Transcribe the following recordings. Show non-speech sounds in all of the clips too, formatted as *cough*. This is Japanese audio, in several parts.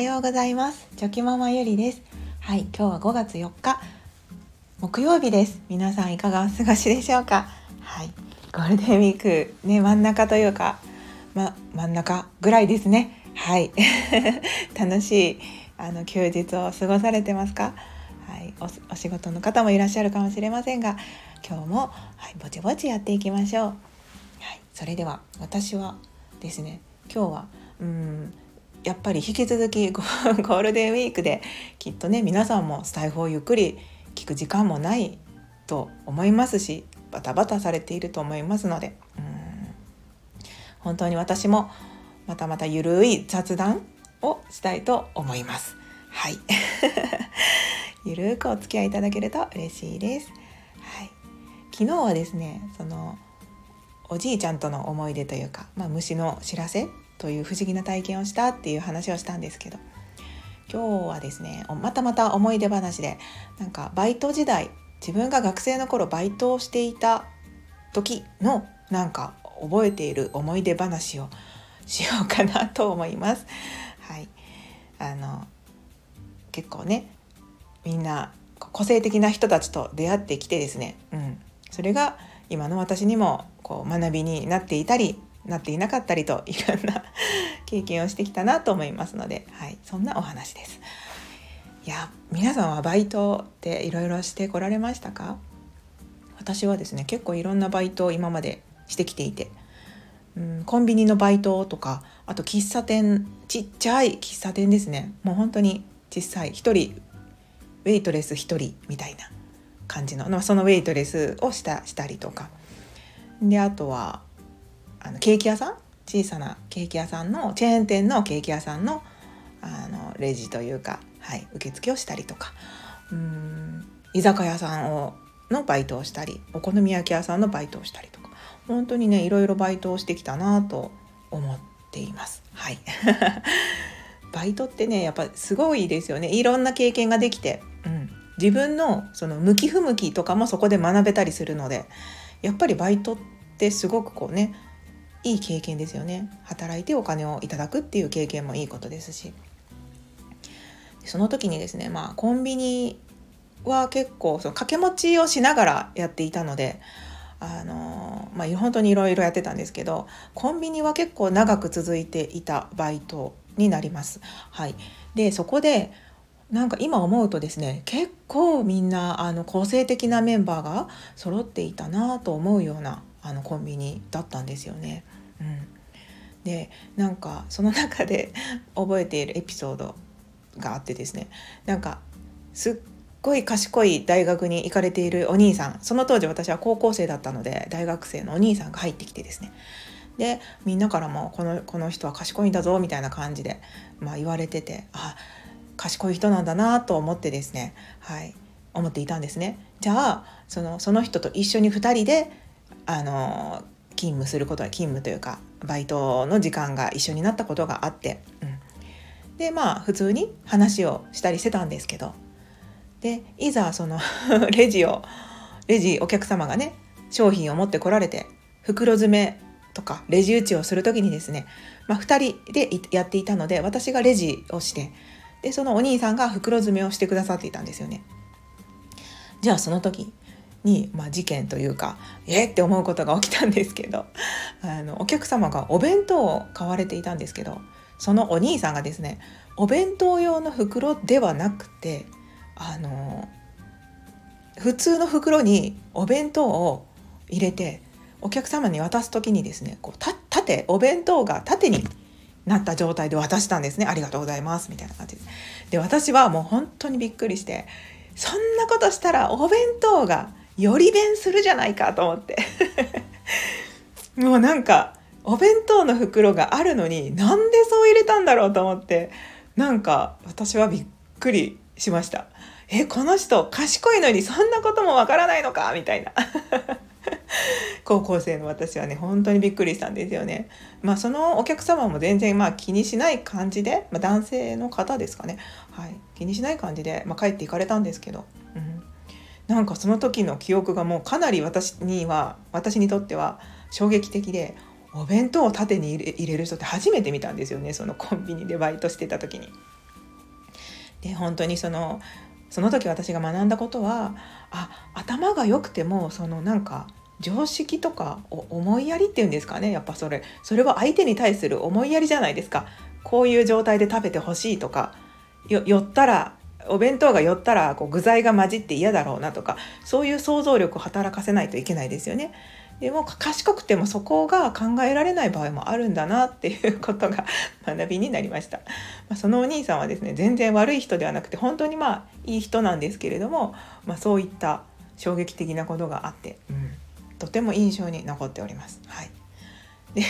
はようございます。チョキママゆりです。はい今日は5月4日木曜日です。皆さんいかがお過ごしでしょうか？はいゴールデンウィークね真ん中というかま真ん中ぐらいですね。はい。*laughs* 楽しいあの休日を過ごされてますか？はいお仕事の方もいらっしゃるかもしれませんが今日も、はい、ぼちぼちやっていきましょう。はいそれでは私はですね今日はうんやっぱり引き続き *laughs* ゴールデンウィークできっとね皆さんもスタイフをゆっくり聞く時間もないと思いますしバタバタされていると思いますのでうん本当に私もまたまたゆるい雑談をしたいと思います。はい *laughs* ゆるくお付き合いいただけると嬉しいです。はい、昨日はですねそのおじいちゃんとの思い出というか、まあ、虫の知らせという不思議な体験をしたっていう話をしたんですけど今日はですねまたまた思い出話でなんかバイト時代自分が学生の頃バイトをしていた時のなんか覚えている思い出話をしようかなと思います。はい、あの結構ねみんな個性的な人たちと出会ってきてですね、うん、それが今の私にもこう学びになっていたりなっていなかったりといろんな *laughs* 経験をしてきたなと思いますので、はい、そんなお話です。いや皆さんはバイトっていろいろしてこられましたか？私はですね結構いろんなバイトを今までしてきていて、うん、コンビニのバイトとかあと喫茶店ちっちゃい喫茶店ですね。もう本当に小さい1人ウェイトレス1人みたいな感じの、まあ、そのウェイトレスをしたしたりとか。であとはあのケーキ屋さん小さなケーキ屋さんのチェーン店のケーキ屋さんのあのレジというか、はい、受付をしたりとか。うん。居酒屋さんをのバイトをしたりお好み焼き屋さんのバイトをしたりとか。本当にねいろいろバイトをしてきたなと思っています。はい。*laughs* バイトってねやっぱすごいですよね。いろんな経験ができて、うん、自分のその向き不向きとかもそこで学べたりするのでやっぱりバイトってすごくこうねいい経験ですよね。働いてお金をいただくっていう経験もいいことですし。その時にですねまあコンビニは結構その掛け持ちをしながらやっていたのであのまあ本当にいろいろやってたんですけどコンビニは結構長く続いていたバイトになります。はい、でそこでなんか今思うとですね結構みんなあの個性的なメンバーが揃っていたなと思うようなあのコンビニだったんですよね。うん、でなんかその中で *laughs* 覚えているエピソードがあってですね。なんかすっごい賢い大学に行かれているお兄さん。その当時私は高校生だったので大学生のお兄さんが入ってきてですね。でみんなからもこのこの人は賢いんだぞみたいな感じで、まあ、言われててあ賢い人なんだなと思ってですね。はい。思っていたんですね。じゃあそのその人と一緒に2人であの勤務することは勤務というかバイトの時間が一緒になったことがあって、うん、でまあ普通に話をしたりしてたんですけどでいざその *laughs* レジをレジお客様がね商品を持ってこられて袋詰めとかレジ打ちをする時にですね、まあ、2人でやっていたので私がレジをしてでそのお兄さんが袋詰めをしてくださっていたんですよね。じゃあその時に、まあ、事件というかえって思うことが起きたんですけど *laughs* あのお客様がお弁当を買われていたんですけどそのお兄さんがですねお弁当用の袋ではなくてあの普通の袋にお弁当を入れてお客様に渡す時にですねこう縦お弁当が縦になった状態で渡したんですね。ありがとうございます。みたいな感じで。で私はもう本当にびっくりしてそんなことしたらお弁当がより弁するじゃないかと思って。*laughs* もうなんかお弁当の袋があるのになんでそう入れたんだろうと思って。なんか私はびっくりしました。えこの人賢いのにそんなこともわからないのか？みたいな。*laughs* 高校生の私はね本当にびっくりしたんですよね。まあそのお客様も全然まあ気にしない感じで、まあ、男性の方ですかね、はい、気にしない感じで、まあ、帰っていかれたんですけど、なんかその時の記憶がもうかなり私には私にとっては衝撃的でお弁当を縦に入れる人って初めて見たんですよねそのコンビニでバイトしてた時に。で本当にそのその時私が学んだことはあ頭が良くてもそのなんか常識とか思いやりっていうんですかねやっぱそれそれは相手に対する思いやりじゃないですかこういう状態で食べてほしいとか寄ったらお弁当が寄ったらこう具材が混じって嫌だろうなとかそういう想像力を働かせないといけないですよね。でも賢くてもそこが考えられない場合もあるんだなっていうことが *laughs* 学びになりました。まあ、そのお兄さんはですね全然悪い人ではなくて本当にまあいい人なんですけれども、まあ、そういった衝撃的なことがあって、うん、とても印象に残っております。はい、で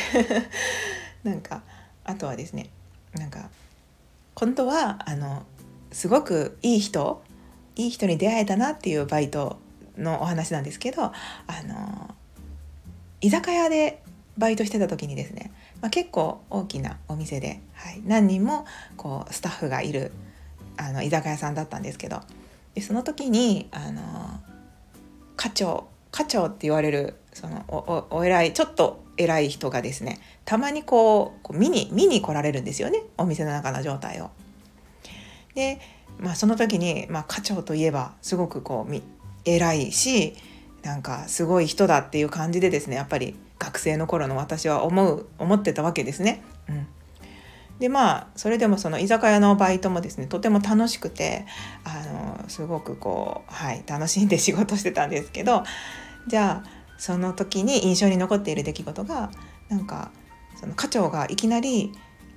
*laughs* なんかあとはですねなんか本当はあのすごくいい人いい人に出会えたなっていうバイトのお話なんですけどあの居酒屋でバイトしてた時にですね、まあ、結構大きなお店で、はい、何人もこうスタッフがいるあの居酒屋さんだったんですけどでその時にあの課長課長って言われるそのおお偉いちょっと偉い人がですねたまにこうこう見に見に来られるんですよねお店の中の状態を。で、まあ、その時に、まあ、課長といえばすごくこう偉いしなんかすごい人だっていう感じでですねやっぱり学生の頃の私は思う思ってたわけですね。うん、でまあそれでもその居酒屋のバイトもですねとても楽しくてあのすごくこう、はい、楽しんで仕事してたんですけどじゃあその時に印象に残っている出来事がなんかその課長がいきなり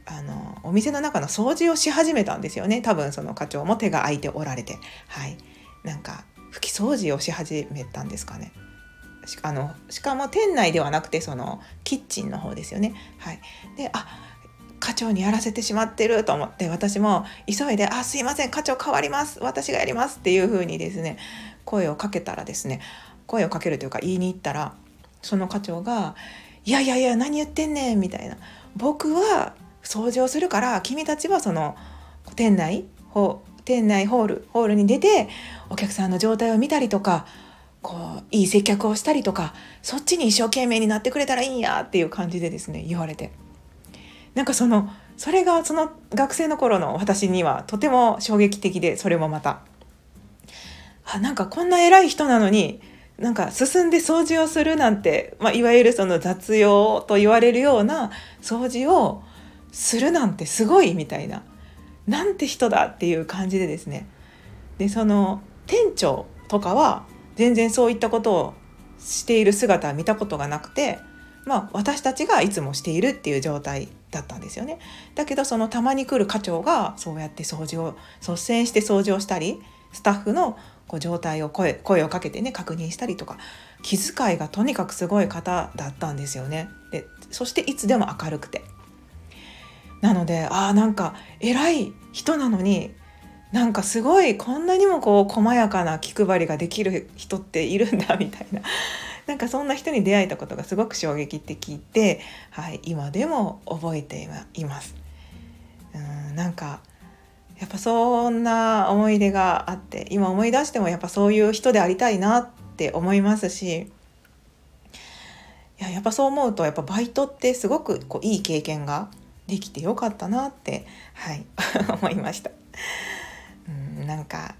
あのお店の中の掃除をし始めたんですよね。多分その課長も手が空いておられて。はい。なんか拭き掃除をし始めたんですかね。しあのしかも店内ではなくてそのキッチンの方ですよね。はい。であ課長にやらせてしまってると思って私も急いで「あすいません課長変わります。私がやります」っていう風にですね声をかけたらですね声をかけるというか言いに行ったらその課長が「いやいやいや何言ってんねん」みたいな「僕は掃除をするから君たちはその店内店内ホールホールに出てお客さんの状態を見たりとかこういい接客をしたりとかそっちに一生懸命になってくれたらいいんやっていう感じでですね言われて。なんかそのそれがその学生の頃の私にはとても衝撃的でそれもまた。あなんかこんな偉い人なのになんか進んで掃除をするなんて、まあ、いわゆるその雑用と言われるような掃除をするなんてすごいみたいななんて人だっていう感じでですねでその店長とかは全然そういったことをしている姿は見たことがなくてまあ私たちがいつもしているっていう状態だったんですよね。だけどそのたまに来る課長がそうやって掃除を率先して掃除をしたりスタッフのこう状態を声声をかけてね確認したりとか気遣いがとにかくすごい方だったんですよね。でそしていつでも明るくてなのでああなんか偉い人なのになんかすごいこんなにもこう細やかな気配りができる人っているんだみたいな *laughs* なんかそんな人に出会えたことがすごく衝撃的で、はい、今でも覚えています。うんなんかやっぱそんな思い出があって今思い出してもやっぱそういう人でありたいなって思いますしいややっぱそう思うとやっぱバイトってすごくこういい経験ができてよかったなってはい *laughs* 思いました。うんなんか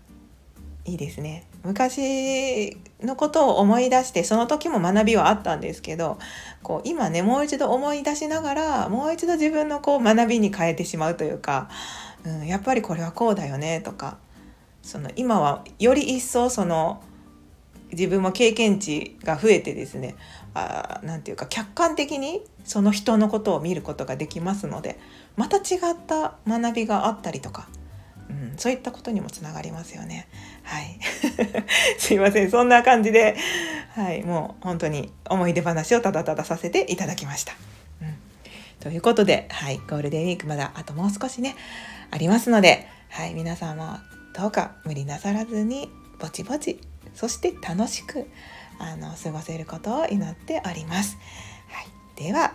いいですね昔のことを思い出してその時も学びはあったんですけどこう今ねもう一度思い出しながらもう一度自分のこう学びに変えてしまうというか、うん、やっぱりこれはこうだよねとかその今はより一層その自分も経験値が増えてですね何て言うか客観的にその人のことを見ることができますのでまた違った学びがあったりとか、うん、そういったことにもつながりますよね。はい。*laughs* すいません。そんな感じで、はい、もう本当に思い出話をただたださせていただきました。うん、ということで、はい、ゴールデンウィークまだあともう少しねありますので、はい、皆さんもどうか無理なさらずにぼちぼちそして楽しくあの過ごせることを祈っております。はい、では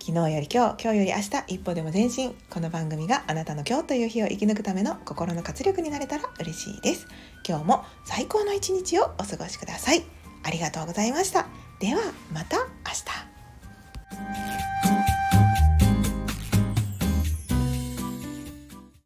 昨日より今日今日より明日一歩でも前進。この番組があなたの今日という日を生き抜くための心の活力になれたら嬉しいです。今日も最高の一日をお過ごしください。ありがとうございました。ではまた明日。